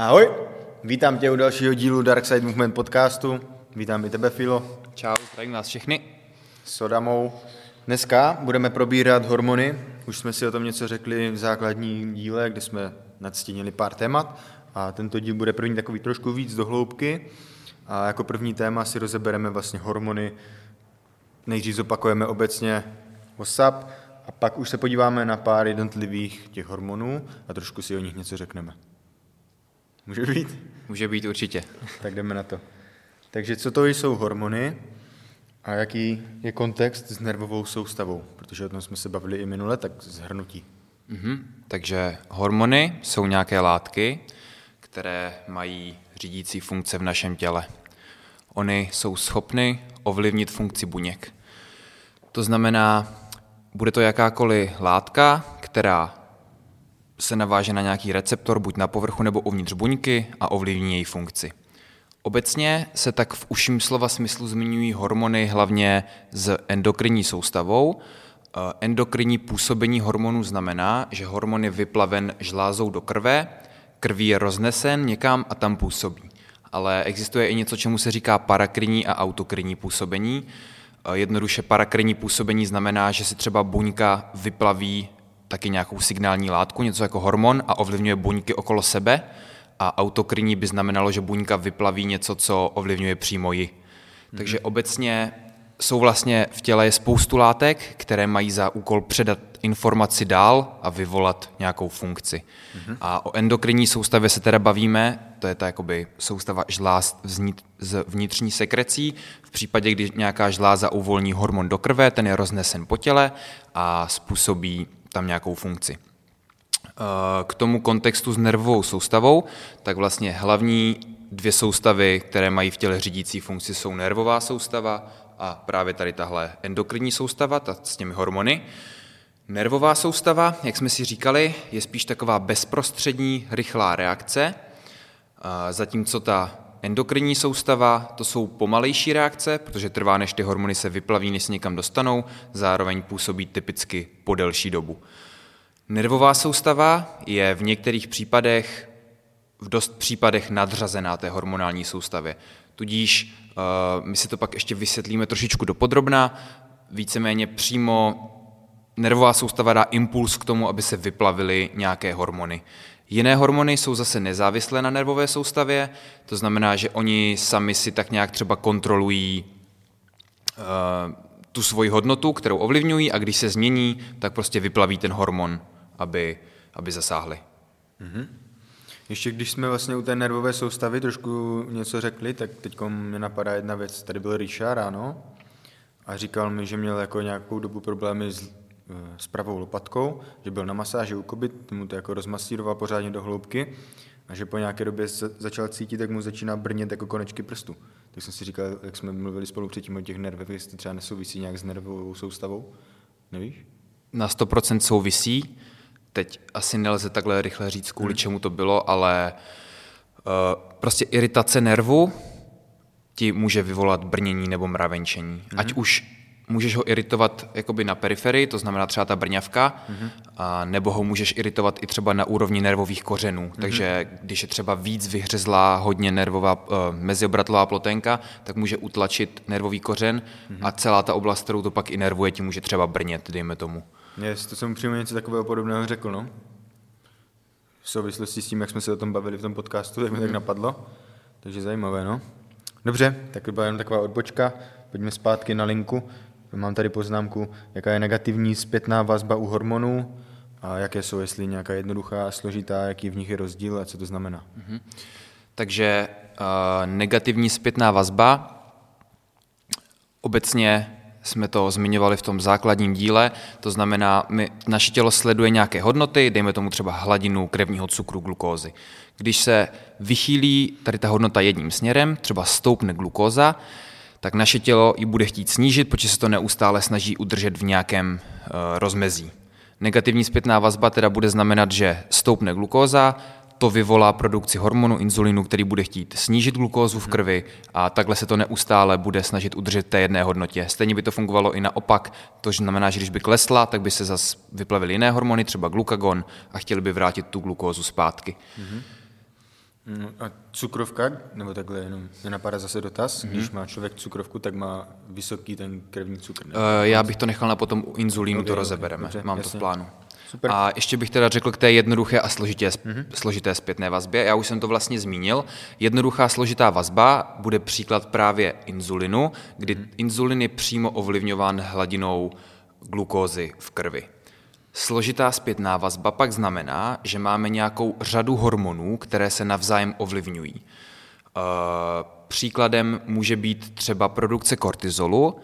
Ahoj, vítám tě u dalšího dílu Dark Side Movement podcastu. Vítám i tebe, Filo. Čau, zdravím vás všechny. S Odamou. Dneska budeme probírat hormony. Už jsme si o tom něco řekli v základní díle, kde jsme nadstínili pár témat. A tento díl bude první takový trošku víc do hloubky. A jako první téma si rozebereme vlastně hormony. Nejdřív zopakujeme obecně WhatsApp a pak už se podíváme na pár jednotlivých těch hormonů a trošku si o nich něco řekneme. Může být? Může být určitě. Tak jdeme na to. Takže co to jsou hormony a jaký je kontext s nervovou soustavou? Protože o tom jsme se bavili i minule, tak zhrnutí. Mhm. Takže hormony jsou nějaké látky, které mají řídící funkce v našem těle. Ony jsou schopny ovlivnit funkci buněk. To znamená, bude to jakákoliv látka, která se naváže na nějaký receptor, buď na povrchu nebo uvnitř buňky a ovlivní její funkci. Obecně se tak v uším slova smyslu zmiňují hormony hlavně s endokrinní soustavou. Eh, endokrinní působení hormonů znamená, že hormon je vyplaven žlázou do krve, krví je roznesen někam a tam působí. Ale existuje i něco, čemu se říká parakrinní a autokrinní působení. Eh, jednoduše parakrinní působení znamená, že si třeba buňka vyplaví taky nějakou signální látku, něco jako hormon a ovlivňuje buňky okolo sebe a autokrinní by znamenalo, že buňka vyplaví něco, co ovlivňuje přímo ji. Mm-hmm. Takže obecně jsou vlastně v těle je spoustu látek, které mají za úkol předat informaci dál a vyvolat nějakou funkci. Mm-hmm. A o endokrinní soustavě se teda bavíme, to je ta jakoby soustava žláz z vnitřní sekrecí. V případě, kdy nějaká žláza uvolní hormon do krve, ten je roznesen po těle a způsobí tam nějakou funkci. Eh, k tomu kontextu s nervovou soustavou, tak vlastně hlavní dvě soustavy, které mají v těle řídící funkci, jsou nervová soustava a právě tady tahle endokrinní soustava, ta s těmi hormony. Nervová soustava, jak jsme si říkali, je spíš taková bezprostřední, rychlá reakce, zatímco ta endokrinní soustava, to jsou pomalejší reakce, protože trvá, než ty hormony se vyplaví, než se někam dostanou, zároveň působí typicky po delší dobu. Nervová soustava je v některých případech, v dost případech nadřazená té hormonální soustavě. Tudíž uh, my si to pak ještě vysvětlíme trošičku dopodrobna, víceméně přímo nervová soustava dá impuls k tomu, aby se vyplavily nějaké hormony. Jiné hormony jsou zase nezávislé na nervové soustavě, to znamená, že oni sami si tak nějak třeba kontrolují uh, tu svoji hodnotu, kterou ovlivňují a když se změní, tak prostě vyplaví ten hormon, aby, aby zasáhli. Mm-hmm. Ještě když jsme vlastně u té nervové soustavy trošku něco řekli, tak teď mě napadá jedna věc. Tady byl Richard ráno a říkal mi, že měl jako nějakou dobu problémy s s pravou lopatkou, že byl na masáži u Kuby, mu to jako rozmasíroval pořádně do hloubky a že po nějaké době začal cítit, jak mu začíná brnět jako konečky prstu. Tak jsem si říkal, jak jsme mluvili spolu předtím o těch nervech, jestli třeba nesouvisí nějak s nervovou soustavou. Nevíš? Na 100% souvisí. Teď asi nelze takhle rychle říct, kvůli hmm. čemu to bylo, ale uh, prostě iritace nervu ti může vyvolat brnění nebo mravenčení. Hmm. Ať už můžeš ho iritovat jakoby na periferii, to znamená třeba ta brňavka, mm-hmm. a nebo ho můžeš iritovat i třeba na úrovni nervových kořenů. Mm-hmm. Takže když je třeba víc vyhřezlá hodně nervová uh, meziobratlová plotenka, tak může utlačit nervový kořen mm-hmm. a celá ta oblast, kterou to pak i nervuje, ti může třeba brnět, dejme tomu. Yes, to jsem přímo něco takového podobného řekl, no. V souvislosti s tím, jak jsme se o tom bavili v tom podcastu, tak mi mm-hmm. tak mhm. napadlo. Takže zajímavé, no. Dobře, tak to byla jen taková odbočka. Pojďme zpátky na linku. Mám tady poznámku, jaká je negativní zpětná vazba u hormonů a jaké jsou, jestli nějaká jednoduchá a složitá, jaký v nich je rozdíl a co to znamená. Mm-hmm. Takže uh, negativní zpětná vazba, obecně jsme to zmiňovali v tom základním díle, to znamená, my, naše tělo sleduje nějaké hodnoty, dejme tomu třeba hladinu krevního cukru, glukózy. Když se vychýlí tady ta hodnota jedním směrem, třeba stoupne glukóza, tak naše tělo ji bude chtít snížit, protože se to neustále snaží udržet v nějakém uh, rozmezí. Negativní zpětná vazba teda bude znamenat, že stoupne glukóza, to vyvolá produkci hormonu inzulinu, který bude chtít snížit glukózu v krvi a takhle se to neustále bude snažit udržet té jedné hodnotě. Stejně by to fungovalo i naopak, to znamená, že když by klesla, tak by se zase vyplavily jiné hormony, třeba glukagon a chtěli by vrátit tu glukózu zpátky. Mm-hmm. No a cukrovka, nebo takhle jenom mě napadá zase dotaz, Mhm. mm-hmm. když má člověk cukrovku, tak má vysoký ten krevní cukr. Ne? Uh, já bych to nechal na potom u inzulínu, Ok, to rozebereme, dobře, mám to v jasně. plánu. Super. A ještě bych teda řekl k té jednoduché a složitě, mm-hmm. složité zpětné vazbě. Já už jsem to vlastně zmínil. Jednoduchá složitá vazba bude příklad právě inzulinu, kdy mm-hmm. inzulin je přímo ovlivňován hladinou glukózy v krvi. Složitá zpětná vazba pak znamená, že máme nějakou řadu hormonů, které se navzájem ovlivňují. Uh, příkladem může být třeba produkce kortizolu.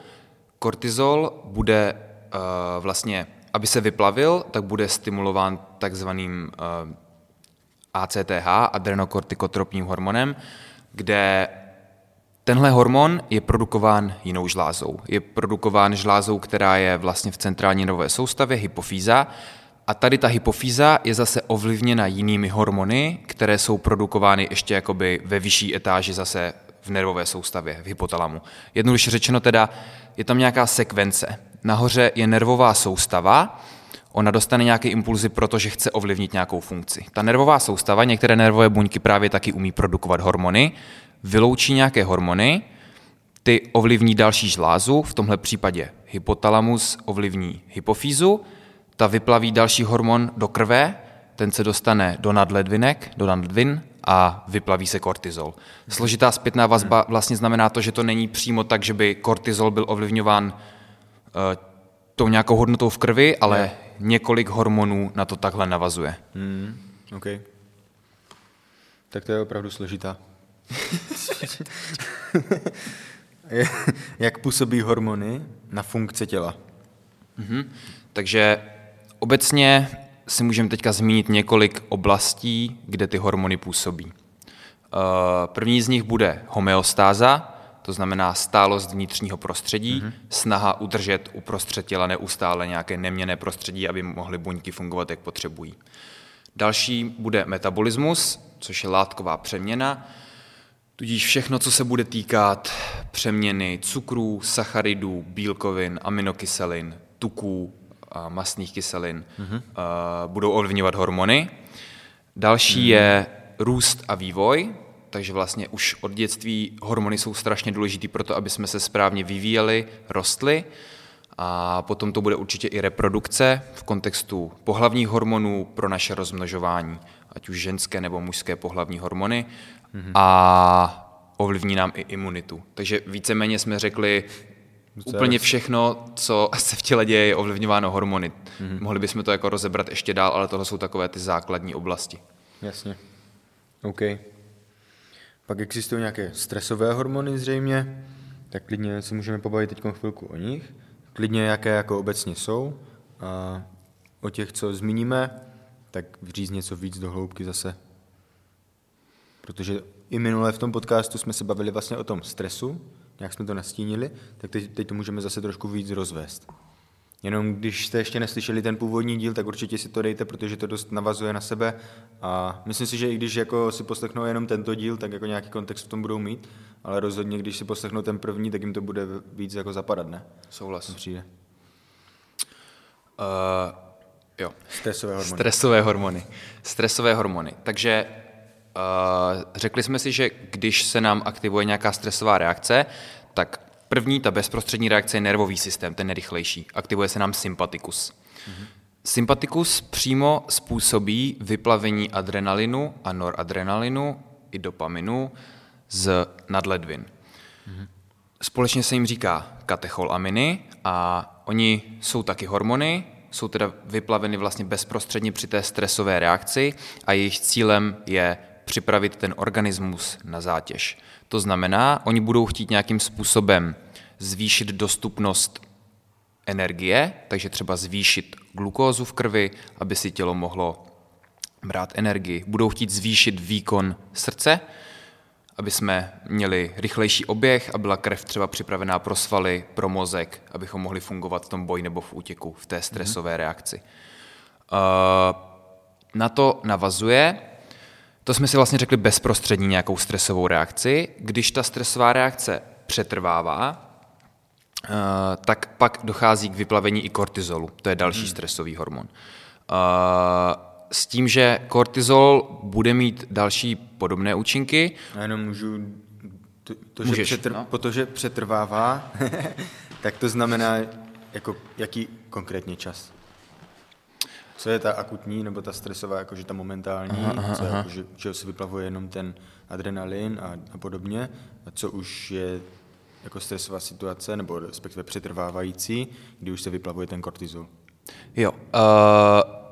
Kortizol bude uh, vlastně, aby se vyplavil, tak bude stimulován takzvaným uh, ACTH, adrenokortikotropním hormonem, kde tenhle hormon je produkován jinou žlázou. Je produkován žlázou, která je vlastně v centrální nervové soustavě, hypofýza, a tady ta hypofýza je zase ovlivněna jinými hormony, které jsou produkovány ještě jakoby ve vyšší etáži zase v nervové soustavě, v hypotalamu. Jednoduše řečeno teda, je tam nějaká sekvence. Nahoře je nervová soustava, ona dostane nějaké impulzy, protože chce ovlivnit nějakou funkci. Ta nervová soustava, některé nervové buňky právě taky umí produkovat hormony, vyloučí nějaké hormony, ty ovlivní další žlázu, v tomhle případě hypotalamus ovlivní hypofýzu, ta vyplaví další hormon do krve, ten se dostane do nadledvinek, do nadledvin a vyplaví se kortizol. Složitá zpětná vazba vlastně znamená to, že to není přímo tak, že by kortizol byl ovlivňován uh, tou nějakou hodnotou v krvi, ale Je. několik hormonů na to takhle navazuje. Mm, OK. Tak to je opravdu složitá. Jak působí hormony na funkce těla? Mhm. Takže obecně si můžeme teďka zmínit několik oblastí, kde ty hormony působí. Eh, První z nich bude homeostáza, to znamená stálost vnitřního prostředí, mm-hmm. snaha udržet uprostřed těla neustále nějaké neměné prostředí, aby mohly buňky fungovat, jak potřebují. Další bude metabolismus, což je látková přeměna, Tudíž všechno, co se bude týkat přeměny cukrů, sacharidů, bílkovin, aminokyselin, tuků, a masných kyselin, mm-hmm. budou ovlivňovat hormony. Další mm. je růst a vývoj, takže vlastně už od dětství hormony jsou strašně důležitý pro to, aby jsme se správně vyvíjeli, rostli. A potom to bude určitě i reprodukce v kontextu pohlavních hormonů pro naše rozmnožování, ať už ženské nebo mužské pohlavní hormony. Mm-hmm. A ovlivní nám i imunitu. Takže víceméně jsme řekli úplně všechno, co se v těle děje, je ovlivňováno hormony. Mm-hmm. Mohli bychom to jako rozebrat ještě dál, ale tohle jsou takové ty základní oblasti. Jasně. OK. Pak existují nějaké stresové hormony zřejmě, tak klidně si můžeme pobavit teď chvilku o nich. Klidně jaké jako obecně jsou a o těch, co zmíníme, tak říct něco víc do hloubky zase. Protože i minule v tom podcastu jsme se bavili vlastně o tom stresu, nějak jsme to nastínili, tak teď, teď to můžeme zase trošku víc rozvést. Jenom když jste ještě neslyšeli ten původní díl, tak určitě si to dejte, protože to dost navazuje na sebe a myslím si, že i když jako si poslechnou jenom tento díl, tak jako nějaký kontext v tom budou mít, ale rozhodně, když si poslechnou ten první, tak jim to bude víc jako zapadat, ne? Souhlas. Přijde. Uh, jo. Stresové hormony. Stresové hormony. Stresové hormony. Takže řekli jsme si, že když se nám aktivuje nějaká stresová reakce, tak první, ta bezprostřední reakce je nervový systém, ten nejrychlejší. Aktivuje se nám sympatikus. Mm-hmm. Sympatikus přímo způsobí vyplavení adrenalinu a noradrenalinu i dopaminu z nadledvin. Mm-hmm. Společně se jim říká katecholaminy a oni jsou taky hormony, jsou teda vyplaveny vlastně bezprostředně při té stresové reakci a jejich cílem je připravit ten organismus na zátěž. To znamená, oni budou chtít nějakým způsobem zvýšit dostupnost energie, takže třeba zvýšit glukózu v krvi, aby si tělo mohlo brát energii. Budou chtít zvýšit výkon srdce, aby jsme měli rychlejší oběh a byla krev třeba připravená pro svaly, pro mozek, abychom mohli fungovat v tom boji nebo v útěku, v té stresové mm-hmm. reakci. Uh, na to navazuje, to jsme si vlastně řekli bezprostřední nějakou stresovou reakci. Když ta stresová reakce přetrvává, uh, tak pak dochází k vyplavení i kortizolu, to je další hmm. stresový hormon. Uh, s tím, že kortizol bude mít další podobné účinky. Já jenom můžu, to, to že Můžeš, přetr, no. protože přetrvává, tak to znamená, jako, jaký konkrétně čas? Co je ta akutní nebo ta stresová, jakože ta momentální, aha, aha, co je, jakože, že se vyplavuje jenom ten adrenalin a, a podobně, a co už je jako stresová situace, nebo respektive přetrvávající, kdy už se vyplavuje ten kortizol. Jo, uh,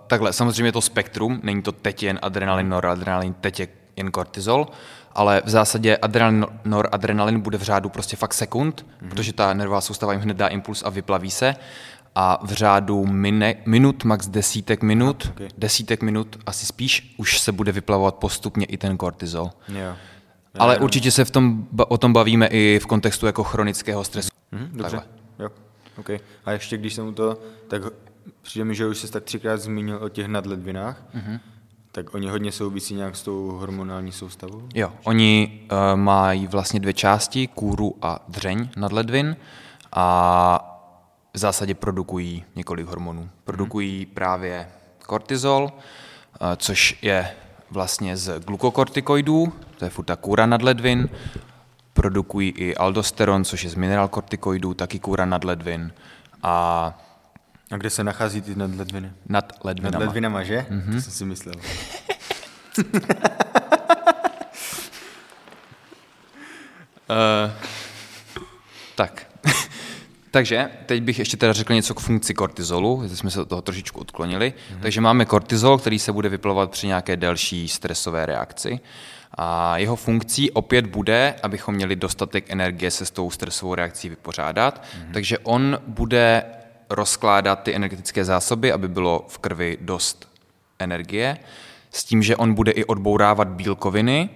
takhle, samozřejmě je to spektrum, není to teď jen adrenalin, noradrenalin, teď je jen kortizol, ale v zásadě adrenalin, noradrenalin bude v řádu prostě fakt sekund, mm-hmm. protože ta nervová soustava jim hned dá impuls a vyplaví se a v řádu mine, minut, max desítek minut, okay. desítek minut, asi spíš, už se bude vyplavovat postupně i ten kortizol. Jo. Ale určitě se v tom, o tom bavíme i v kontextu jako chronického stresu. Mhm, dobře, Takhle. jo, OK. A ještě když jsem u toho, tak přijde mi, že už jsi tak třikrát zmínil o těch nadledvinách, mm-hmm. tak oni hodně souvisí nějak s tou hormonální soustavou? Jo, oni uh, mají vlastně dvě části, kůru a dřeň nadledvin a v zásadě produkují několik hormonů. Produkují právě kortizol, uh, což je vlastně z glukokortikoidů, to je furt ta kůra nadledvin, produkují i aldosteron, což je z minerálkortikoidů, taky kůra nadledvin a A kde se nachází ty nadledviny? nad ledvinama. Nad ledvinama, že? Mm-hmm. To jsem si myslel. Uh, tak. Takže teď bych ještě teda řekl něco k funkci kortizolu, teď jsme se od toho trošičku odklonili. Mm-hmm. Takže máme kortizol, který se bude vyplovat při nějaké delší stresové reakci. A jeho funkcí opět bude, abychom měli dostatek energie se s tou stresovou reakcí vypořádat. Mm-hmm. Takže on bude rozkládat ty energetické zásoby, aby bylo v krvi dost energie, s tím, že on bude i odbourávat bílkoviny,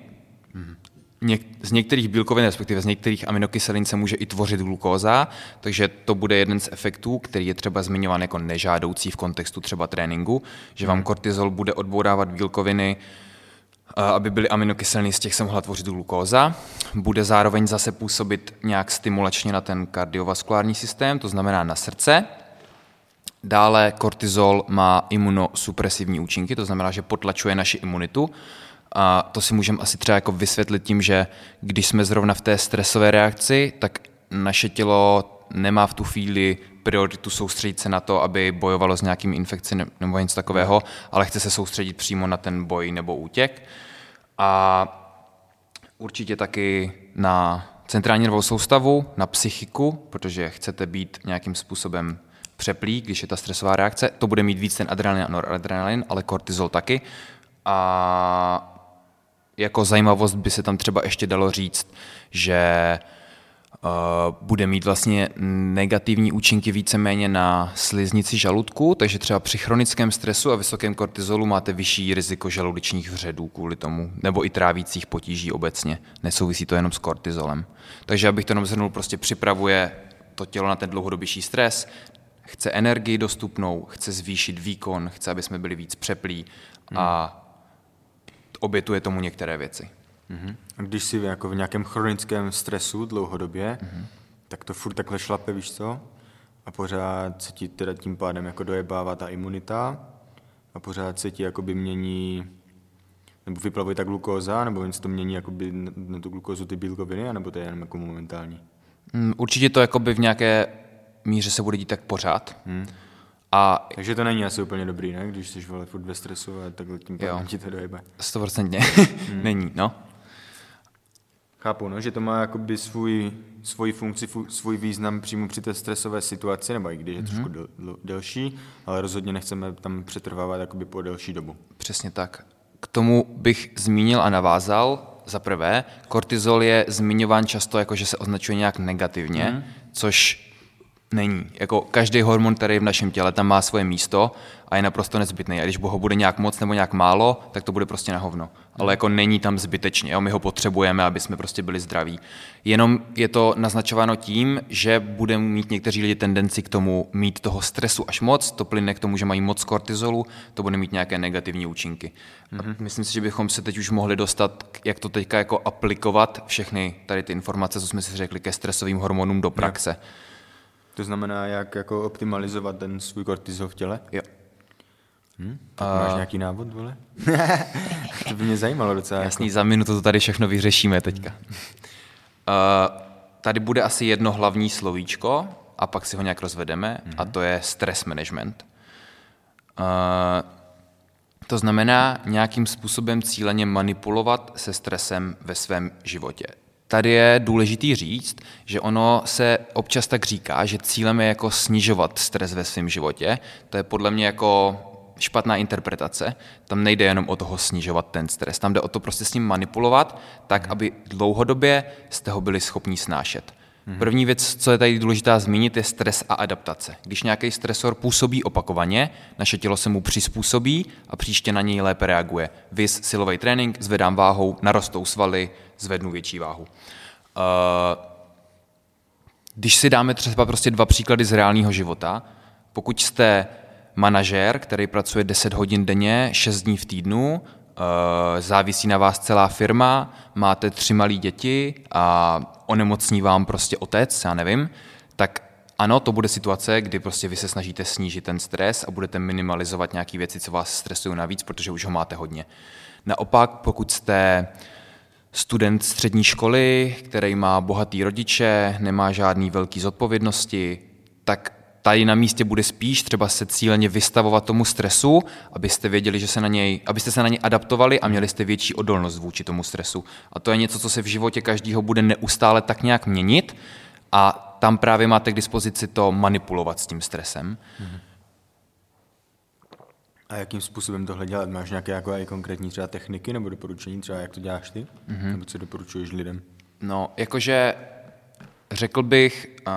Něk, z některých bílkovin, respektive z některých aminokyselin se může i tvořit glukóza, takže to bude jeden z efektů, který je třeba zmiňován jako nežádoucí v kontextu třeba tréninku, že vám kortizol bude odbourávat bílkoviny, aby byly aminokyseliny, z těch se mohla tvořit glukóza. Bude zároveň zase působit nějak stimulačně na ten kardiovaskulární systém, to znamená na srdce. Dále kortizol má imunosupresivní účinky, to znamená, že potlačuje naši imunitu. A to si můžeme asi třeba jako vysvětlit tím, že když jsme zrovna v té stresové reakci, tak naše tělo nemá v tu chvíli prioritu soustředit se na to, aby bojovalo s nějakými infekci ne- nebo něco takového, ale chce se soustředit přímo na ten boj nebo útěk. A určitě taky na centrální nervovou soustavu, na psychiku, protože chcete být nějakým způsobem přeplý, když je ta stresová reakce. To bude mít víc ten adrenalin a noradrenalin, ale kortizol taky. A jako zajímavost by se tam třeba ještě dalo říct, že uh, bude mít vlastně negativní účinky víceméně na sliznici žaludku, takže třeba při chronickém stresu a vysokém kortizolu máte vyšší riziko žaludičních vředů kvůli tomu, nebo i trávících potíží obecně. Nesouvisí to jenom s kortizolem. Takže abych to jenom zhrnul, prostě připravuje to tělo na ten dlouhodobější stres, chce energii dostupnou, chce zvýšit výkon, chce, aby jsme byli víc přeplí a obětuje tomu některé věci. Mhm. A když jsi jako v nějakém chronickém stresu dlouhodobě, mm-hmm. tak to furt takhle šlape, víš co? A pořád se ti teda tím pádem jako dojebává ta imunita a pořád se ti jakoby mění nebo vyplavuje ta glukóza, nebo se to mění jakoby na, tu glukózu ty bílkoviny, nebo to je jenom jako momentální? Mm, Určitě to jakoby v nějaké míře se bude dít tak pořád. Hmm. A Takže to není asi úplně dobrý, ne? Když jsi vole furt ve stresu a takhle tím pádem ti to dojebe. stoprocentně není, no. Chápu, no, že to má jakoby svůj, svoji funkci, fu, svůj význam přímo při té stresové situaci, nebo i když je trošku del, del, delší, ale rozhodně nechceme tam přetrvávat jakoby po delší dobu. Přesně tak. K tomu bych zmínil a navázal, za prvé, kortizol je zmiňován často jako, že se označuje nějak negativně, mm. což není. Jako každý hormon, který je v našem těle, tam má svoje místo a je naprosto nezbytný. A když ho bude nějak moc nebo nějak málo, tak to bude prostě na hovno. Ale jako není tam zbytečně, jo? my ho potřebujeme, aby jsme prostě byli zdraví. Jenom je to naznačováno tím, že bude mít někteří lidi tendenci k tomu mít toho stresu až moc, to plyne k tomu, že mají moc kortizolu, to bude mít nějaké negativní účinky. Mm-hmm. Myslím si, že bychom se teď už mohli dostat, jak to teďka jako aplikovat všechny tady ty informace, co jsme si řekli ke stresovým hormonům do praxe. To znamená, jak jako optimalizovat ten svůj kortizol v těle. Jo. Hm? Tak máš nějaký návod, vole? to by mě zajímalo docela. Jasný, jako. za minutu to tady všechno vyřešíme teďka. Uh, tady bude asi jedno hlavní slovíčko a pak si ho nějak rozvedeme mm-hmm. a to je stress management. Uh, to znamená nějakým způsobem cíleně manipulovat se stresem ve svém životě. Tady je důležitý říct, že ono se občas tak říká, že cílem je jako snižovat stres ve svém životě. To je podle mě jako špatná interpretace. Tam nejde jenom o toho snižovat ten stres, tam jde o to prostě s ním manipulovat, tak aby dlouhodobě jste ho byli schopni snášet. Mhm. První věc, co je tady důležitá zmínit, je stres a adaptace. Když nějaký stresor působí opakovaně, naše tělo se mu přizpůsobí a příště na něj lépe reaguje. Vys silový trénink, zvedám váhou, narostou svaly, zvednu větší váhu. Uh, když si dáme třeba prostě dva příklady z reálného života, pokud jste manažér, který pracuje 10 hodin denně, 6 dní v týdnu, eh, závisí na vás celá firma, máte tři malé děti a onemocní vám prostě otec, já nevím, tak ano, to bude situace, kdy prostě vy se snažíte snížit ten stres a budete minimalizovat nějaké věci, co vás stresují navíc, protože už ho máte hodně. Naopak, pokud jste student střední školy, který má bohatý rodiče, nemá žádný velký zodpovědnosti, tak tady na místě bude spíš třeba se cíleně vystavovat tomu stresu, abyste věděli, že se na něj, abyste se na něj adaptovali a měli jste větší odolnost vůči tomu stresu. A to je něco, co se v životě každého bude neustále tak nějak měnit a tam právě máte k dispozici to manipulovat s tím stresem. A jakým způsobem tohle dělat? Máš nějaké jako i konkrétní třeba techniky nebo doporučení, třeba jak to děláš ty? Mm-hmm. Nebo co doporučuješ lidem? No, jakože řekl bych, uh,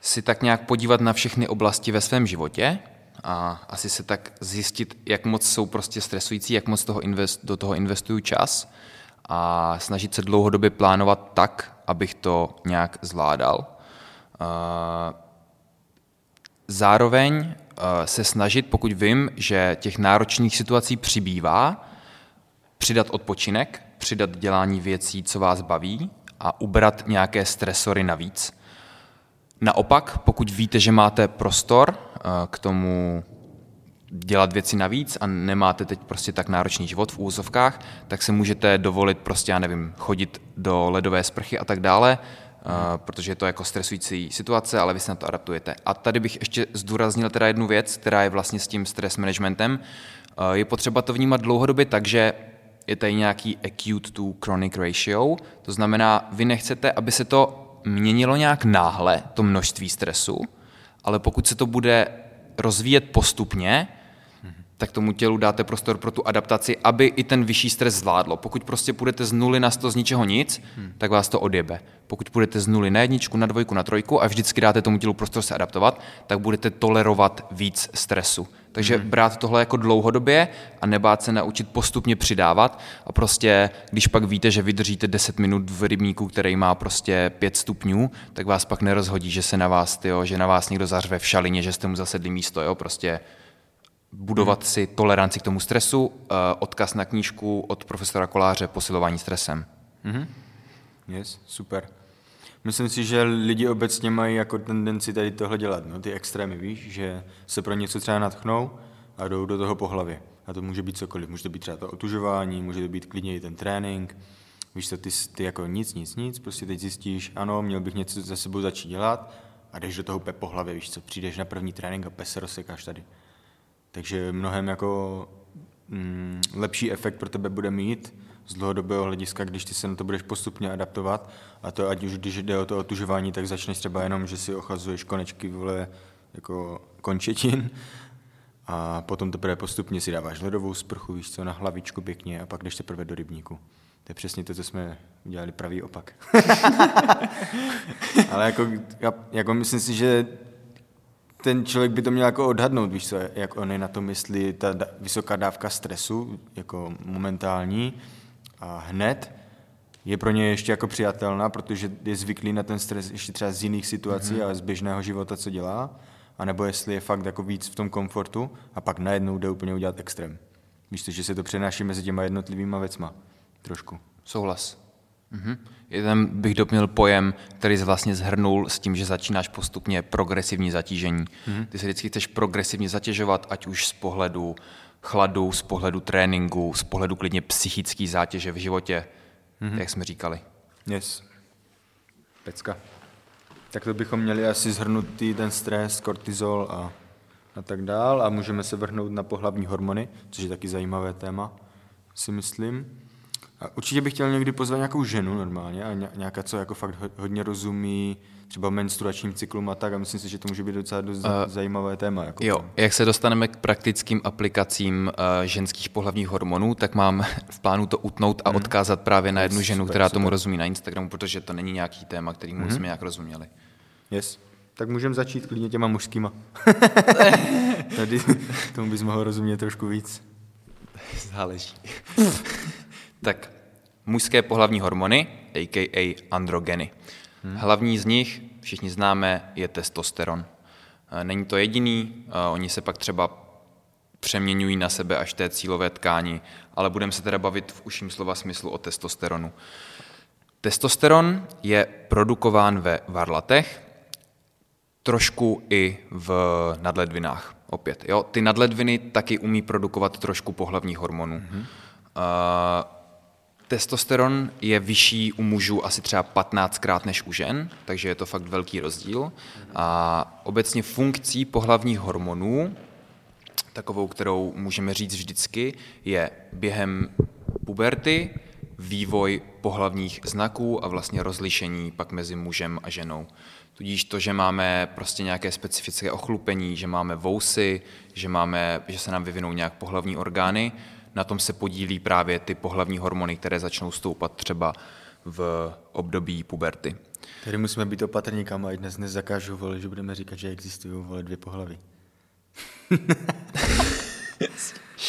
si tak nějak podívat na všechny oblasti ve svém životě a asi se tak zjistit, jak moc jsou prostě stresující, jak moc toho invest, do toho investuju čas a snažit se dlouhodobě plánovat tak, abych to nějak zvládal. Zároveň se snažit, pokud vím, že těch náročných situací přibývá, přidat odpočinek, přidat dělání věcí, co vás baví a ubrat nějaké stresory navíc. Naopak, pokud víte, že máte prostor eh, k tomu dělat věci navíc a nemáte teď prostě tak náročný život v úzovkách, tak se můžete dovolit prostě, já nevím, chodit do ledové sprchy a tak dále, eh, protože je to jako stresující situace, ale vy se na to adaptujete. A tady bych ještě zdůraznil teda jednu věc, která je vlastně s tím stress managementem. Eh, je potřeba to vnímat dlouhodobě tak, že je tady nějaký acute to chronic ratio, to znamená, vy nechcete, aby se to měnilo nějak náhle to množství stresu, ale pokud se to bude rozvíjet postupně, tak tomu tělu dáte prostor pro tu adaptaci, aby i ten vyšší stres zvládlo. Pokud prostě půjdete z nuly na sto z ničeho nic, hmm. tak vás to odjebe. Pokud půjdete z nuly na jedničku, na dvojku, na trojku a vždycky dáte tomu tělu prostor se adaptovat, tak budete tolerovat víc stresu. Takže hmm. brát tohle jako dlouhodobě a nebát se naučit postupně přidávat a prostě, když pak víte, že vydržíte 10 minut v rybníku, který má prostě 5 stupňů, tak vás pak nerozhodí, že se na vás, tyjo, že na vás někdo zařve v šalině, že jste mu zasedli místo, jo, prostě budovat si toleranci k tomu stresu, uh, odkaz na knížku od profesora Koláře Posilování stresem. Mm-hmm. Yes, super. Myslím si, že lidi obecně mají jako tendenci tady tohle dělat, no, ty extrémy, víš, že se pro něco třeba natchnou a jdou do toho po hlavě. A to může být cokoliv, může to být třeba to otužování, může to být klidně i ten trénink, víš co, ty, ty jako nic, nic, nic, prostě teď zjistíš, ano, měl bych něco za sebou začít dělat a jdeš do toho po hlavě, víš co, přijdeš na první trénink a pes se rozsekáš tady. Takže mnohem jako mm, lepší efekt pro tebe bude mít z dlouhodobého hlediska, když ty se na to budeš postupně adaptovat a to ať už když jde o to otužování, tak začneš třeba jenom, že si ochazuješ konečky vole, jako končetin a potom teprve postupně si dáváš ledovou sprchu, víš co, na hlavičku pěkně a pak jdeš teprve do rybníku. To je přesně to, co jsme udělali pravý opak. Ale jako, jako myslím si, že ten člověk by to měl jako odhadnout, víš co, jak on je na to myslí, ta vysoká dávka stresu, jako momentální a hned, je pro ně ještě jako přijatelná, protože je zvyklý na ten stres ještě třeba z jiných situací mm-hmm. a z běžného života, co dělá, anebo jestli je fakt jako víc v tom komfortu a pak najednou jde úplně udělat extrém. Víš to, že se to přenáší mezi těma jednotlivýma věcma. Trošku. Souhlas. Mm-hmm. Jeden bych doplnil pojem, který vlastně zhrnul s tím, že začínáš postupně progresivní zatížení. Mm-hmm. Ty se vždycky chceš progresivně zatěžovat, ať už z pohledu chladu, z pohledu tréninku, z pohledu klidně psychické zátěže v životě, mm-hmm. jak jsme říkali. Yes. Pecka. Tak to bychom měli asi zhrnutý ten stres, kortizol a, a tak dál a můžeme se vrhnout na pohlavní hormony, což je taky zajímavé téma, si myslím. A určitě bych chtěl někdy pozvat nějakou ženu normálně a nějaká, co jako fakt hodně rozumí třeba menstruačním cyklům a tak a myslím si, že to může být docela dost uh, zajímavé téma. Jako jo, jak se dostaneme k praktickým aplikacím uh, ženských pohlavních hormonů, tak mám v plánu to utnout a hmm. odkázat právě na jednu ženu, super, která tomu super. rozumí na Instagramu, protože to není nějaký téma, který hmm. jsme nějak rozuměli. Yes. Tak můžeme začít klidně těma mužskýma. Tady tomu bys mohl rozumět trošku víc. Záleží. tak mužské pohlavní hormony, a.k.a. androgeny. Hmm. Hlavní z nich, všichni známe, je testosteron. Eh, není to jediný, eh, oni se pak třeba přeměňují na sebe až té cílové tkáni, ale budeme se teda bavit v užším slova smyslu o testosteronu. Testosteron je produkován ve varlatech, trošku i v nadledvinách. Opět, jo? Ty nadledviny taky umí produkovat trošku pohlavních hormonů. Mm-hmm. Uh, Testosteron je vyšší u mužů asi třeba 15krát než u žen, takže je to fakt velký rozdíl. A obecně funkcí pohlavních hormonů, takovou, kterou můžeme říct vždycky, je během puberty vývoj pohlavních znaků a vlastně rozlišení pak mezi mužem a ženou. Tudíž to, že máme prostě nějaké specifické ochlupení, že máme vousy, že, máme, že se nám vyvinou nějak pohlavní orgány, na tom se podílí právě ty pohlavní hormony, které začnou stoupat třeba v období puberty. Tady musíme být opatrní, kam i dnes nezakážu volit, že budeme říkat, že existují vole dvě pohlaví.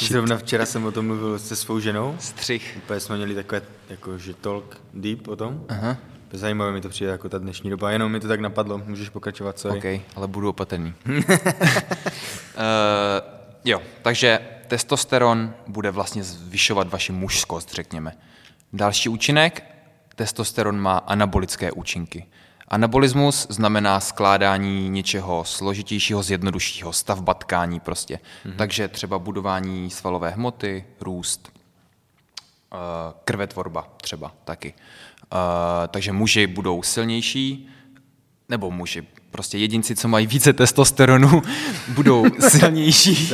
Zrovna včera jsem o tom mluvil se svou ženou. Střih. Úplně jsme měli takové, jako, že talk deep o tom. Aha. Zajímavé mi to přijde jako ta dnešní doba, jenom mi to tak napadlo, můžeš pokračovat, co? OK, ale budu opatrný. uh, jo, takže testosteron bude vlastně zvyšovat vaši mužskost, řekněme. Další účinek, testosteron má anabolické účinky. Anabolismus znamená skládání něčeho složitějšího, zjednoduššího, stavba tkání prostě. Mm-hmm. Takže třeba budování svalové hmoty, růst, eh, krvetvorba třeba taky. Eh, takže muži budou silnější, nebo muži, prostě jedinci, co mají více testosteronu, budou silnější,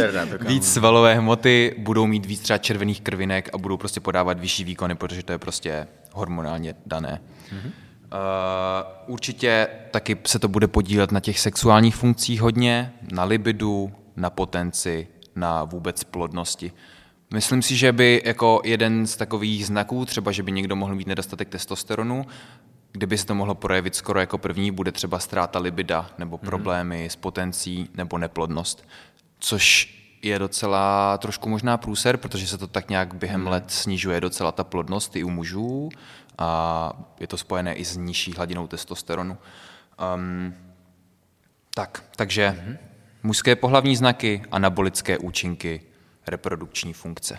víc svalové hmoty, budou mít víc třeba červených krvinek a budou prostě podávat vyšší výkony, protože to je prostě hormonálně dané. Mm-hmm. Uh, určitě taky se to bude podílet na těch sexuálních funkcích hodně, na libidu, na potenci, na vůbec plodnosti. Myslím si, že by jako jeden z takových znaků, třeba že by někdo mohl mít nedostatek testosteronu, kdyby se to mohlo projevit skoro jako první, bude třeba ztráta libida nebo mhm. problémy mm-hmm. s potencí nebo neplodnost, což je docela trošku možná průser, protože se to tak nějak během mm. let snižuje docela ta plodnost i u mužů a je to spojené i s nižší hladinou testosteronu. Um, tak, takže mm-hmm. mužské pohlavní znaky, anabolické účinky, reprodukční funkce.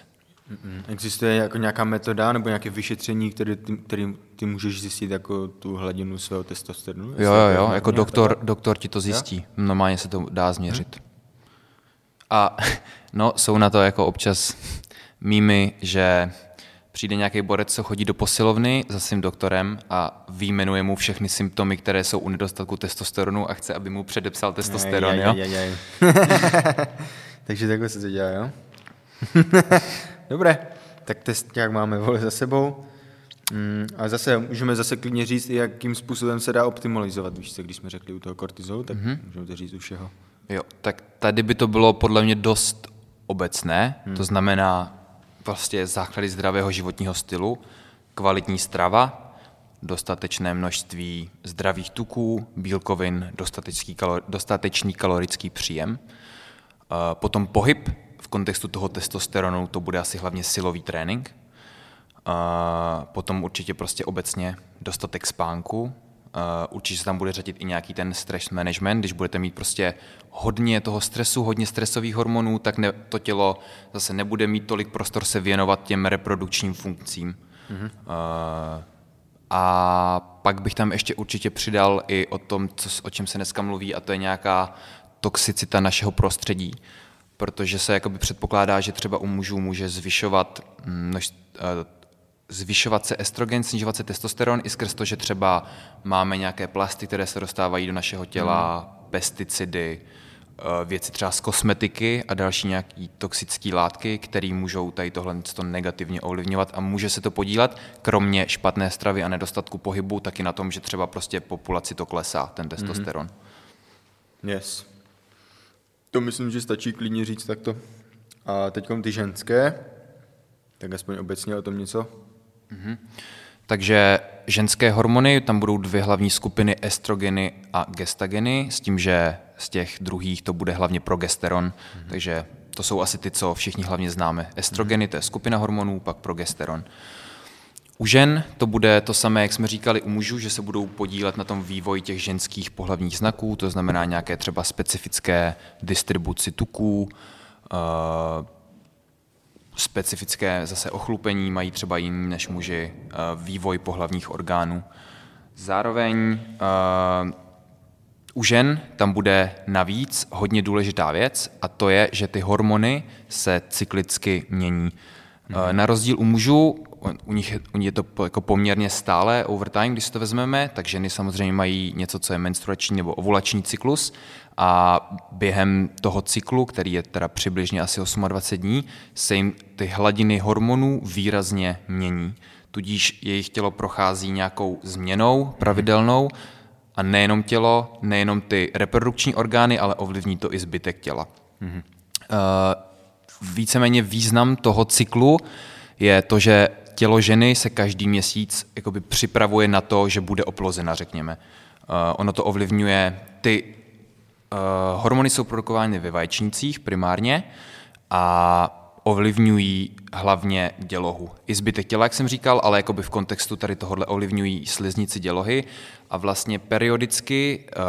Existuje jako nějaká metoda nebo nějaké vyšetření, které ty, který ty můžeš zjistit jako tu hladinu svého testosteronu? Jo, jo, jo, jako doktor, doktor ti to zjistí. Jo? Normálně se to dá změřit. Hmm. A no, jsou na to jako občas mýmy, že přijde nějaký borec, co chodí do posilovny za svým doktorem a výjmenuje mu všechny symptomy, které jsou u nedostatku testosteronu a chce, aby mu předepsal testosteron, jo? Takže takhle se to dělá, jo? Dobré, tak test nějak máme vole za sebou. Mm, a zase můžeme zase klidně říct, jakým způsobem se dá optimalizovat, víš co, když jsme řekli u toho kortizolu, tak mm-hmm. můžeme to říct u všeho. Jo, tak tady by to bylo podle mě dost obecné, hmm. to znamená vlastně základy zdravého životního stylu, kvalitní strava, dostatečné množství zdravých tuků, bílkovin, dostatečný, kalor, dostatečný kalorický příjem, potom pohyb, v kontextu toho testosteronu to bude asi hlavně silový trénink. A potom určitě prostě obecně dostatek spánku. A určitě se tam bude řadit i nějaký ten stress management, když budete mít prostě hodně toho stresu, hodně stresových hormonů, tak ne, to tělo zase nebude mít tolik prostor se věnovat těm reprodukčním funkcím. Mm-hmm. A, A pak bych tam ještě určitě přidal i o tom, co, o čem se dneska mluví, a to je nějaká toxicita našeho prostředí. Protože se jakoby předpokládá, že třeba u mužů může zvyšovat množ, eh, zvyšovat se estrogen, snižovat se testosteron i skrz to, že třeba máme nějaké plasty, které se dostávají do našeho těla, hmm. pesticidy, Eh, věci třeba z kosmetiky a další nějaké toxické látky, které můžou tady tohle to negativně ovlivňovat a může se to podílet, kromě špatné stravy a nedostatku pohybu, taky na tom, že třeba prostě populaci to klesá, ten testosteron. Mm-hmm. Yes. To myslím, že stačí klidně říct takto. A teď ty ženské, tak aspoň obecně o tom něco. Mm-hmm. Takže ženské hormony, tam budou dvě hlavní skupiny, estrogeny a gestageny, s tím, že z těch druhých to bude hlavně progesteron, mm-hmm. takže to jsou asi ty, co všichni hlavně známe. Estrogeny, to je skupina hormonů, pak progesteron. U žen to bude to samé, jak jsme říkali u mužů, že se budou podílet na tom vývoji těch ženských pohlavních znaků, to znamená nějaké třeba specifické distribuci tuků, uh, specifické zase ochlupení, mají třeba jiný než muži uh, vývoj pohlavních orgánů. Zároveň uh, u žen tam bude navíc hodně důležitá věc a to je, že ty hormony se cyklicky mění. Na rozdíl u mužů, u nich, u nich je to jako poměrně stále over time, když si to vezmeme, tak ženy samozřejmě mají něco, co je menstruační nebo ovulační cyklus a během toho cyklu, který je teda přibližně asi 28 dní, se jim ty hladiny hormonů výrazně mění. Tudíž jejich tělo prochází nějakou změnou pravidelnou, a nejenom tělo, nejenom ty reprodukční orgány, ale ovlivní to i zbytek těla. Mm-hmm. Uh, víceméně význam toho cyklu je to, že tělo ženy se každý měsíc jakoby připravuje na to, že bude oplozena, řekněme. Uh, ono to ovlivňuje ty uh, hormony jsou produkovány ve vaječnících primárně a ovlivňují hlavně dělohu. I zbytek těla, jak jsem říkal, ale jakoby v kontextu tady tohohle ovlivňují sliznici dělohy a vlastně periodicky uh,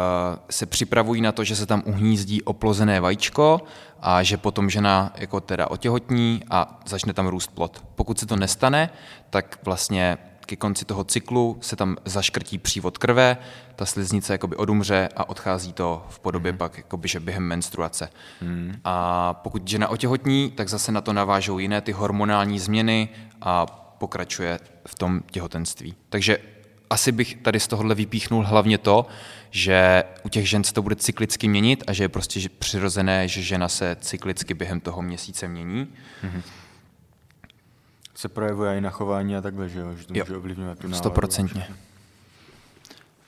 se připravují na to, že se tam uhnízdí oplozené vajíčko a že potom žena jako teda otěhotní a začne tam růst plod. Pokud se to nestane, tak vlastně ke konci toho cyklu se tam zaškrtí přívod krve, ta sliznice jakoby odumře a odchází to v podobě mm. pak jakoby, že během menstruace. Mm. A pokud žena otěhotní, tak zase na to navážou jiné ty hormonální změny a pokračuje v tom těhotenství. Takže asi bych tady z tohohle vypíchnul hlavně to, že u těch žen se to bude cyklicky měnit a že je prostě přirozené, že žena se cyklicky během toho měsíce mění. Mm-hmm se projevuje i na chování a takhle, že, jo? že to jo. může ovlivňovat tu Stoprocentně.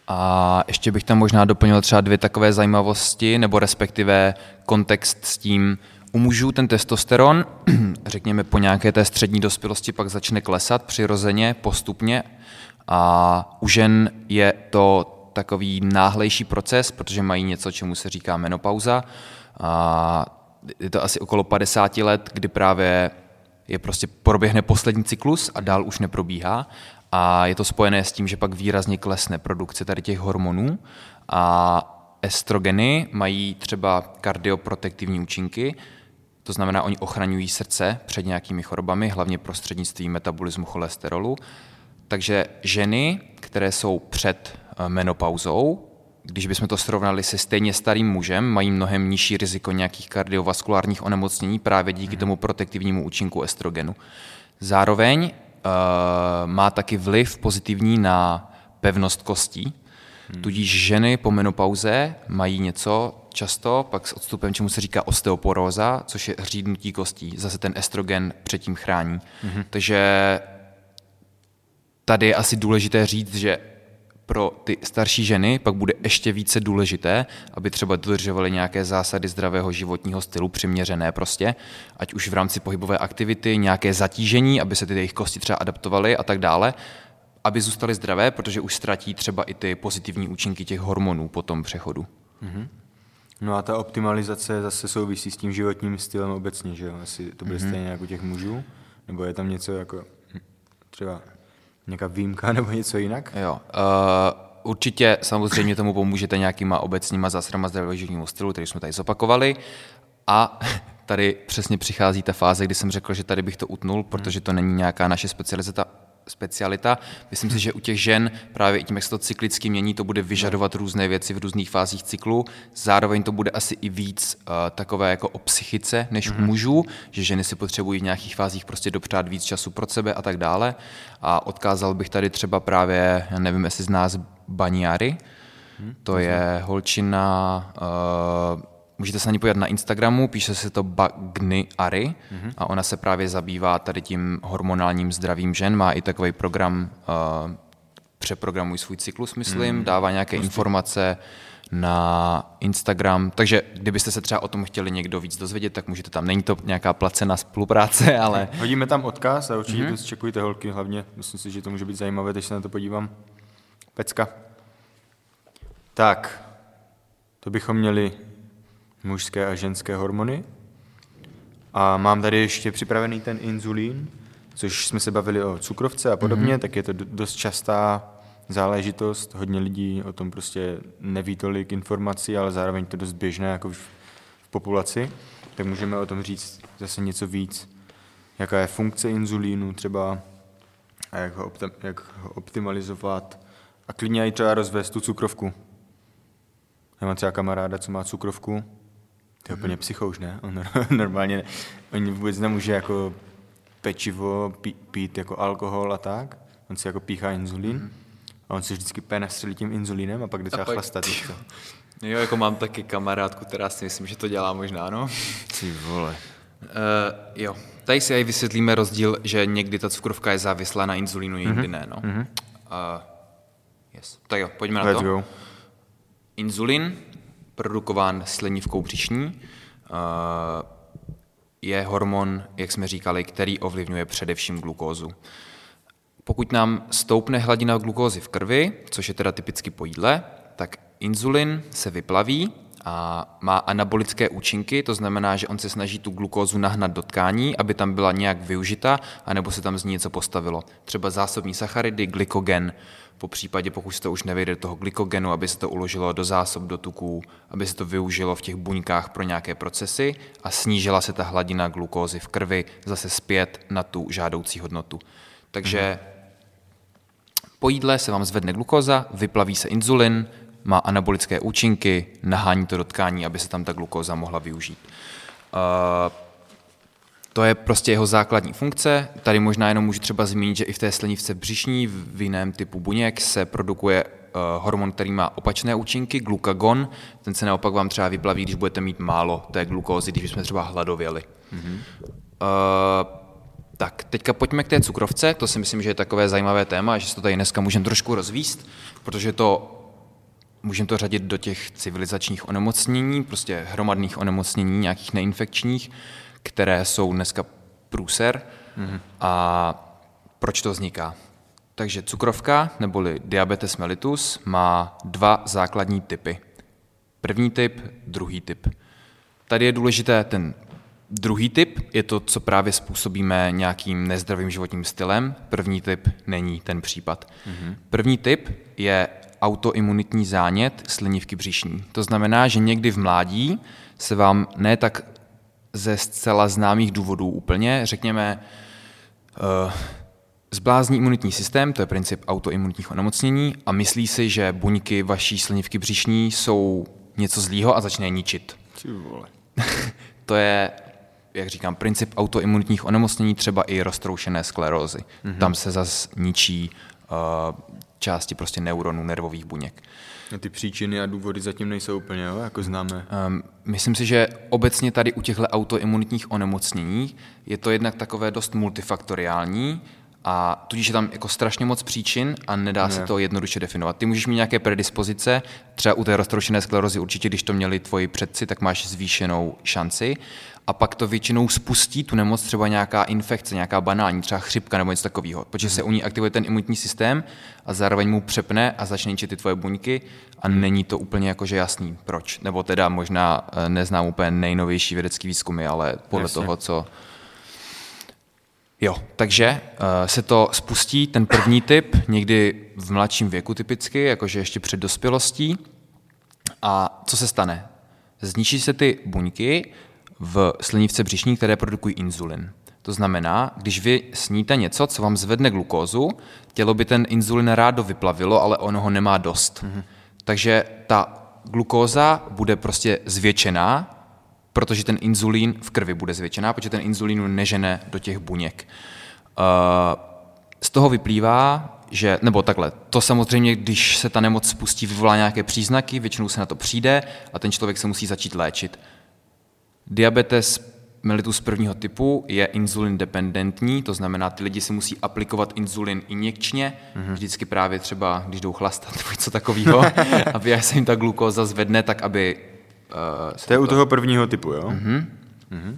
A ještě bych tam možná doplnil třeba dvě takové zajímavosti, nebo respektive kontext s tím, u mužů ten testosteron, řekněme po nějaké té střední dospělosti, pak začne klesat přirozeně, postupně. A u žen je to takový náhlejší proces, protože mají něco, čemu se říká menopauza. A je to asi okolo 50 let, kdy právě je prostě proběhne poslední cyklus a dál už neprobíhá a je to spojené s tím, že pak výrazně klesne produkce tady těch hormonů a estrogeny mají třeba kardioprotektivní účinky, to znamená, oni ochraňují srdce před nějakými chorobami, hlavně prostřednictvím metabolismu cholesterolu. Takže ženy, které jsou před menopauzou, když bychom to srovnali se stejně starým mužem, mají mnohem nižší riziko nějakých kardiovaskulárních onemocnění právě díky mhm. tomu protektivnímu účinku estrogenu. Zároveň uh, má taky vliv pozitivní na pevnost kostí, hmm. tudíž ženy po menopauze mají něco často, pak s odstupem, čemu se říká osteoporóza, což je hřídnutí kostí. Zase ten estrogen předtím chrání. Hmm. Takže tady je asi důležité říct, že pro ty starší ženy pak bude ještě více důležité, aby třeba dodržovaly nějaké zásady zdravého životního stylu, přiměřené prostě, ať už v rámci pohybové aktivity, nějaké zatížení, aby se ty jejich kosti třeba adaptovaly a tak dále, aby zůstaly zdravé, protože už ztratí třeba i ty pozitivní účinky těch hormonů po tom přechodu. Mm-hmm. No a ta optimalizace zase souvisí s tím životním stylem obecně, že jo? Asi to bude mm-hmm. stejně jako těch mužů? Nebo je tam něco jako třeba Nějaká výjimka nebo něco jinak? Jo. Uh, určitě samozřejmě tomu pomůžete nějakýma obecníma zásadama zdravého životního stylu, který jsme tady zopakovali. A tady přesně přichází ta fáze, kdy jsem řekl, že tady bych to utnul, protože to není nějaká naše specializace, specialita. Myslím si, že u těch žen právě i tím, jak se to cyklicky mění, to bude vyžadovat různé věci v různých fázích cyklu. Zároveň to bude asi i víc uh, takové jako o psychice než mm-hmm. u mužů, že ženy si potřebují v nějakých fázích prostě dopřát víc času pro sebe a tak dále. A odkázal bych tady třeba právě, já nevím, jestli z nás Baniary, hmm, to je holčina, uh, můžete se na ní podívat na Instagramu, píše se to Bagny Ari mm-hmm. a ona se právě zabývá tady tím hormonálním zdravím žen, má i takový program uh, Přeprogramuj svůj cyklus, myslím, mm. dává nějaké Pustý. informace na Instagram, takže kdybyste se třeba o tom chtěli někdo víc dozvědět, tak můžete tam, není to nějaká placená spolupráce, ale... Hodíme tam odkaz a určitě mm-hmm. to čekujte holky hlavně, myslím si, že to může být zajímavé, když se na to podívám. Pecka. Tak, to bychom měli mužské a ženské hormony. A mám tady ještě připravený ten inzulín, což jsme se bavili o cukrovce a podobně, mm-hmm. tak je to dost častá záležitost. Hodně lidí o tom prostě neví tolik informací, ale zároveň to dost běžné jako v, v populaci. Tak můžeme o tom říct zase něco víc. Jaká je funkce inzulínu třeba a jak ho, optim, jak ho optimalizovat. A klidně i třeba rozvést tu cukrovku. Já mám třeba kamaráda, co má cukrovku, to je úplně psychouš, ne? On normálně, on vůbec nemůže jako pečivo pít, pít jako alkohol a tak. On si jako píchá inzulín mm. a on si vždycky pé nastřelí tím inzulínem a pak jde třeba pak, chlastat. Jo, jako mám taky kamarádku, která si myslím, že to dělá možná, no. Ty vole. Uh, jo, tady si aj vysvětlíme rozdíl, že někdy ta cukrovka je závislá na inzulínu, jindy mm-hmm. ne, no. Mm-hmm. Uh, yes. Tak jo, pojďme Let's na to. Go. Inzulin produkován slinivkou břišní. Eh, je hormon, jak jsme říkali, který ovlivňuje především glukózu. Pokud nám stoupne hladina glukózy v krvi, což je teda typicky po jídle, tak inzulin se vyplaví a má anabolické účinky, to znamená, že on se snaží tu glukózu nahnat do tkání, aby tam byla nějak využita, anebo se tam z ní něco postavilo. Třeba zásobní sacharidy, glykogen, po případě, pokud se to už nevejde do toho glykogenu, aby se to uložilo do zásob, do tuků, aby se to využilo v těch buňkách pro nějaké procesy a snížila se ta hladina glukózy v krvi zase zpět na tu žádoucí hodnotu. Takže po jídle se vám zvedne glukóza, vyplaví se inzulin, má anabolické účinky, nahání to do tkání, aby se tam ta glukóza mohla využít. Uh, to je prostě jeho základní funkce. Tady možná jenom můžu třeba zmínit, že i v té slinivce břišní v jiném typu buněk se produkuje uh, hormon, který má opačné účinky, glukagon. Ten se naopak vám třeba vyplaví, když budete mít málo té glukózy, když jsme třeba hladověli. Mm-hmm. Uh, tak, teďka pojďme k té cukrovce. To si myslím, že je takové zajímavé téma, že se to tady dneska můžeme trošku rozvíst, protože to můžeme to řadit do těch civilizačních onemocnění, prostě hromadných onemocnění, nějakých neinfekčních které jsou dneska průser. Mm-hmm. A proč to vzniká? Takže cukrovka, neboli diabetes mellitus, má dva základní typy. První typ, druhý typ. Tady je důležité ten druhý typ, je to, co právě způsobíme nějakým nezdravým životním stylem. První typ není ten případ. Mm-hmm. První typ je autoimunitní zánět slinivky břišní. To znamená, že někdy v mládí se vám ne tak ze zcela známých důvodů úplně, řekněme, uh, zblázní imunitní systém, to je princip autoimunitních onemocnění, a myslí si, že buňky vaší slinivky břišní jsou něco zlýho a začne je ničit. to je, jak říkám, princip autoimunitních onemocnění, třeba i roztroušené sklerózy. Mm-hmm. Tam se zase ničí části prostě neuronů, nervových buněk. A ty příčiny a důvody zatím nejsou úplně, jo, jako známe. Um, myslím si, že obecně tady u těchto autoimunitních onemocnění je to jednak takové dost multifaktoriální, a tudíž je tam jako strašně moc příčin a nedá ne. se to jednoduše definovat. Ty můžeš mít nějaké predispozice, třeba u té roztroušené sklerozy určitě, když to měli tvoji předci, tak máš zvýšenou šanci, a pak to většinou spustí tu nemoc, třeba nějaká infekce, nějaká banální, třeba chřipka nebo něco takového, protože se u ní aktivuje ten imunitní systém a zároveň mu přepne a začne ničit ty tvoje buňky a není to úplně jakože jasný, proč. Nebo teda možná eh, neznám úplně nejnovější vědecký výzkumy, ale podle Jasně. toho, co... Jo, takže uh, se to spustí, ten první typ, někdy v mladším věku typicky, jakože ještě před dospělostí. A co se stane? Zničí se ty buňky, v slinivce břišní, které produkují inzulin. To znamená, když vy sníte něco, co vám zvedne glukózu, tělo by ten inzulin rádo vyplavilo, ale ono ho nemá dost. Mm-hmm. Takže ta glukóza bude prostě zvětšená, protože ten inzulín v krvi bude zvětšená, protože ten inzulín nežene do těch buněk. Uh, z toho vyplývá, že, nebo takhle, to samozřejmě, když se ta nemoc spustí, vyvolá nějaké příznaky, většinou se na to přijde a ten člověk se musí začít léčit. Diabetes mellitus prvního typu je insulin dependentní, to znamená, ty lidi si musí aplikovat insulin injekčně, mm-hmm. vždycky právě třeba, když jdou chlastat nebo něco takového, aby se jim ta glukóza zvedne, tak aby... Uh, to je u toho prvního typu, jo? Mm-hmm. Mm-hmm.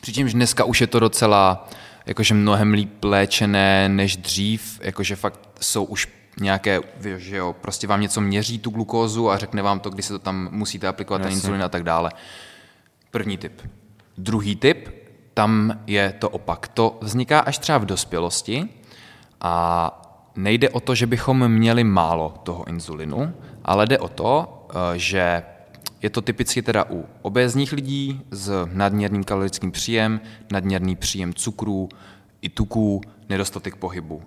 Přičemž dneska už je to docela jakože mnohem líp léčené než dřív, jakože fakt jsou už nějaké, že jo, prostě vám něco měří tu glukózu a řekne vám to, kdy se to tam musíte aplikovat Jasně. ten insulin a tak dále. První typ. Druhý typ, tam je to opak. To vzniká až třeba v dospělosti a nejde o to, že bychom měli málo toho inzulinu, ale jde o to, eh, že je to typicky teda u obézních lidí s nadměrným kalorickým příjem, nadměrný příjem cukrů i tuků, nedostatek pohybu.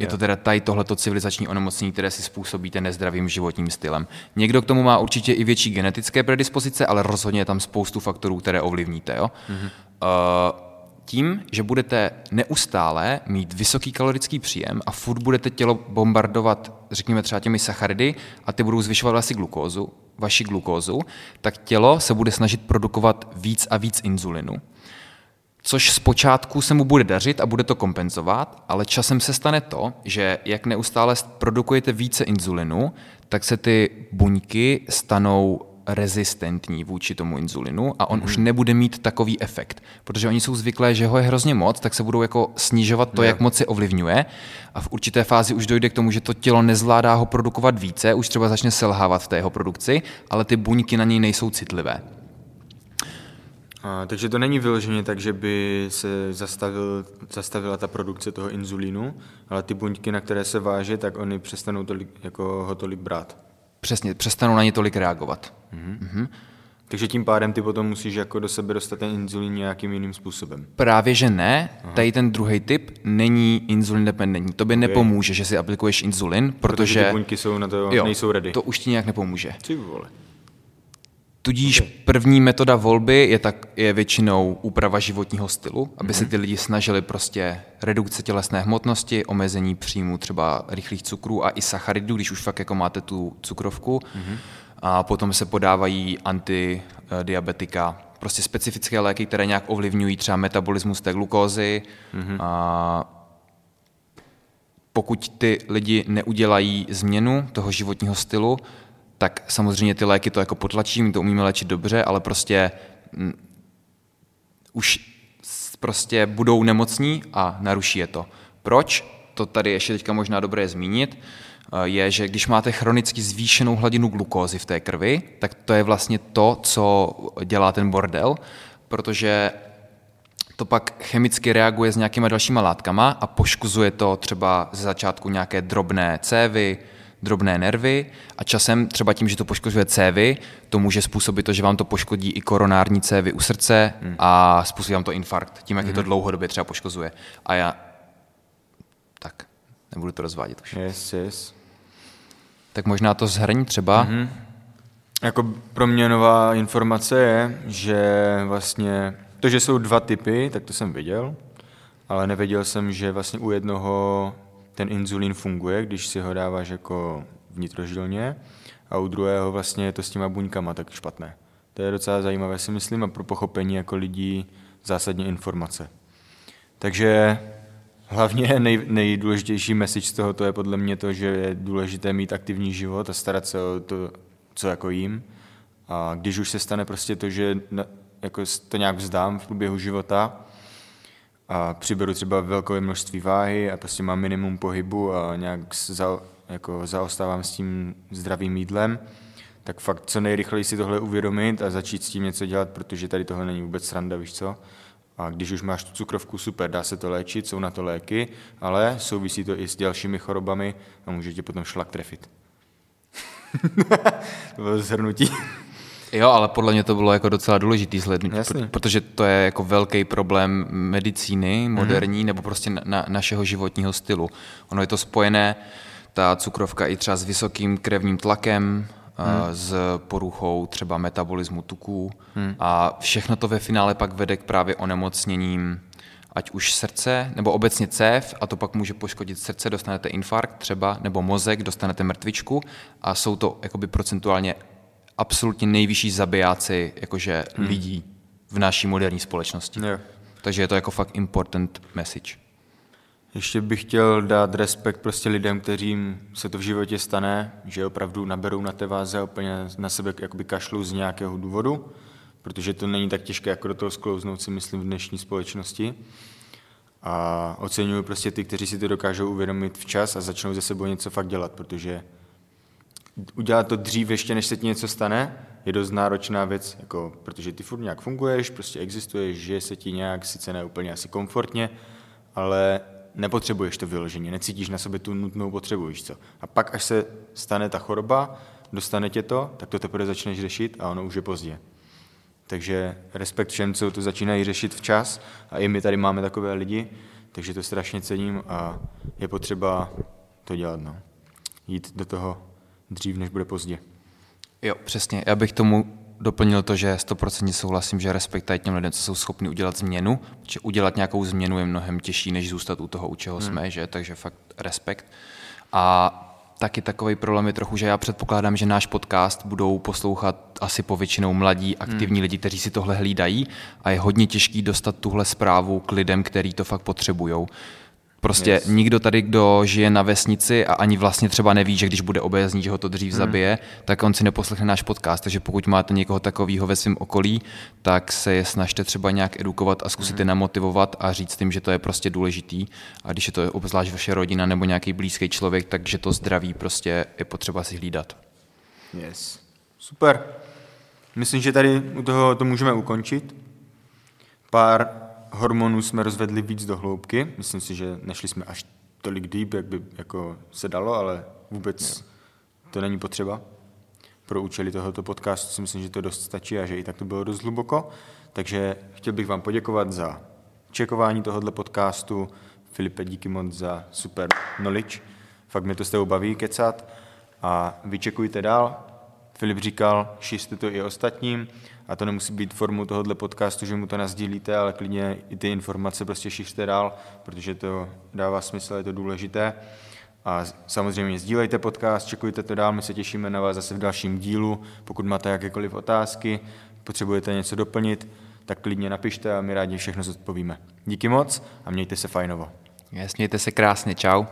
Je to teda tady tohleto civilizační onemocnění, které si způsobíte nezdravým životním stylem. Někdo k tomu má určitě i větší genetické predispozice, ale rozhodně je tam spoustu faktorů, které ovlivníte. Jo? Mm-hmm. Uh, tím, že budete neustále mít vysoký kalorický příjem a furt budete tělo bombardovat, řekněme třeba těmi sacharidy a ty budou zvyšovat asi glukózu, vaši glukózu, tak tělo se bude snažit produkovat víc a víc inzulinu. Což zpočátku se mu bude dařit a bude to kompenzovat, ale časem se stane to, že jak neustále produkujete více inzulinu, tak se ty buňky stanou rezistentní vůči tomu inzulinu a on mm-hmm. už nebude mít takový efekt, protože oni jsou zvyklé, že ho je hrozně moc, tak se budou jako snižovat to, yeah. jak moc se ovlivňuje a v určité fázi už dojde k tomu, že to tělo nezvládá ho produkovat více, už třeba začne selhávat v té jeho produkci, ale ty buňky na něj nejsou citlivé. A, takže to není vyloženě tak, že by se zastavil, zastavila ta produkce toho inzulínu, ale ty buňky, na které se váže, tak oni přestanou tolik, jako ho tolik brát. Přesně, přestanou na ně tolik reagovat. Mm-hmm. Mm-hmm. Takže tím pádem ty potom musíš jako do sebe dostat ten inzulín nějakým jiným způsobem. Právě, že ne. Aha. Tady ten druhý typ není inzulin dependentní. To by okay. nepomůže, že si aplikuješ inzulin, protože... protože ty buňky jsou na to, jo, nejsou ready. To už ti nějak nepomůže. Ty vole. Tudíž okay. první metoda volby je, tak, je většinou úprava životního stylu, aby se mhm. ty lidi snažili prostě redukce tělesné hmotnosti, omezení příjmu třeba rychlých cukrů a i sacharidů, když už fakt jako máte tu cukrovku. Mm-hmm. A potom se podávají antidiabetika, prostě specifické léky, které nějak ovlivňují třeba metabolismus té glukózy. Mm-hmm. A pokud ty lidi neudělají změnu toho životního stylu, tak samozřejmě ty léky to jako potlačí, my to umíme léčit dobře, ale prostě m, mm, už prostě budou nemocní a naruší je to. Proč? To tady ještě teďka možná dobré zmínit, eh, je, že když máte chronicky zvýšenou hladinu glukózy v té krvi, tak to je vlastně to, co dělá ten bordel, protože to pak chemicky reaguje s nějakýma dalšíma látkama a poškozuje to třeba ze začátku nějaké drobné cévy, drobné nervy a časem třeba tím, že to poškozuje cévy, to může způsobit to, že vám to poškodí i koronární cévy u srdce hmm. a způsobí vám to infarkt, tím, jak hmm. je to hmm. dlouhodobě třeba poškozuje. A já... Tak, nebudu to rozvádět už. Yes, yes. Tak možná to zhrň třeba. Mm-hmm. Jako pro mě nová informace je, že vlastně to, že jsou dva typy, tak to jsem viděl, ale nevěděl jsem, že vlastně u jednoho ten inzulín funguje, když si ho dáváš jako vnitrožilně a u druhého vlastně je to s těma buňkama tak špatné. To je docela zajímavé, si myslím, a pro pochopení jako lidí zásadně informace. Takže hlavně nej, nejdůležitější message z tohoto je podle mě to, že je důležité mít aktivní život a starat se o to, co jako jím. A když už se stane prostě to, že jako to nějak vzdám v průběhu života, a přiberu třeba velké množství váhy a prostě mám minimum pohybu a nějak za, jako zaostávám s tím zdravým jídlem, tak fakt co nejrychleji si tohle uvědomit a začít s tím něco dělat, protože tady tohle není vůbec sranda, víš co? A když už máš tu cukrovku, super, dá se to léčit, jsou na to léky, ale souvisí to i s dalšími chorobami a může tě potom šlak trefit. to bylo zhrnutí. Jo, ale podle mě to bylo jako docela důležitý zhlednutí, Jasný. protože to je jako velký problém medicíny moderní nebo prostě na, na, našeho životního stylu. Ono je to spojené, ta cukrovka i třeba s vysokým krevním tlakem, hmm. s poruchou třeba metabolismu tuků hmm. a všechno to ve finále pak vede k právě onemocněním ať už srdce, nebo obecně cév, a to pak může poškodit srdce, dostanete infarkt třeba, nebo mozek, dostanete mrtvičku a jsou to jakoby procentuálně absolutně nejvyšší zabijáci jakože hmm. lidí v naší moderní společnosti. Jo. Takže je to jako fakt important message. Ještě bych chtěl dát respekt prostě lidem, kterým se to v životě stane, že opravdu naberou na té váze a úplně na sebe jakoby kašlou z nějakého důvodu, protože to není tak těžké, jako do toho sklouznout si myslím v dnešní společnosti. A oceňuji prostě ty, kteří si to dokážou uvědomit včas a začnou ze sebou něco fakt dělat, protože udělat to dřív, ještě než se ti něco stane, je dost náročná věc, jako, protože ty furt nějak funguješ, prostě existuješ, že se ti nějak, sice ne úplně asi komfortně, ale nepotřebuješ to vyložení, necítíš na sobě tu nutnou potřebu, víš co. A pak, až se stane ta choroba, dostane tě to, tak to teprve začneš řešit a ono už je pozdě. Takže respekt všem, co to začínají řešit včas a i my tady máme takové lidi, takže to strašně cením a je potřeba to dělat, no. Jít do toho dřív, než bude pozdě. Jo, přesně. Já bych tomu doplnil to, že 100% souhlasím, že respekt tady těm lidem, co jsou schopni udělat změnu, že udělat nějakou změnu je mnohem těžší, než zůstat u toho, u čeho hmm. jsme, že? takže fakt respekt. A taky takový problém je trochu, že já předpokládám, že náš podcast budou poslouchat asi povětšinou mladí, aktivní hmm. lidi, kteří si tohle hlídají a je hodně těžký dostat tuhle zprávu k lidem, kteří to fakt potřebují. Prostě yes. nikdo tady, kdo žije na vesnici a ani vlastně třeba neví, že když bude obézní, že ho to dřív hmm. zabije, tak on si neposlechne náš podcast. Takže pokud máte někoho takového ve svém okolí, tak se je snažte třeba nějak edukovat a zkusit hmm. je namotivovat a říct jim, že to je prostě důležitý. A když je to obzvlášť vaše rodina nebo nějaký blízký člověk, takže to zdraví prostě je potřeba si hlídat. Yes. Super. Myslím, že tady u toho to můžeme ukončit. Pár hormonů jsme rozvedli víc do hloubky. Myslím si, že nešli jsme až tolik deep, jak by jako se dalo, ale vůbec jo. to není potřeba. Pro účely tohoto podcastu si myslím, že to dost stačí a že i tak to bylo dost hluboko. Takže chtěl bych vám poděkovat za čekování tohoto podcastu. Filipe, díky moc za super knowledge. Fakt mě to s tebou baví kecat. A vyčekujte dál. Filip říkal, šiřte to i ostatním a to nemusí být formou tohohle podcastu, že mu to nazdílíte, ale klidně i ty informace prostě šiřte dál, protože to dává smysl, je to důležité. A samozřejmě sdílejte podcast, čekujte to dál, my se těšíme na vás zase v dalším dílu. Pokud máte jakékoliv otázky, potřebujete něco doplnit, tak klidně napište a my rádi všechno zodpovíme. Díky moc a mějte se fajnovo. Yes, mějte se krásně, čau.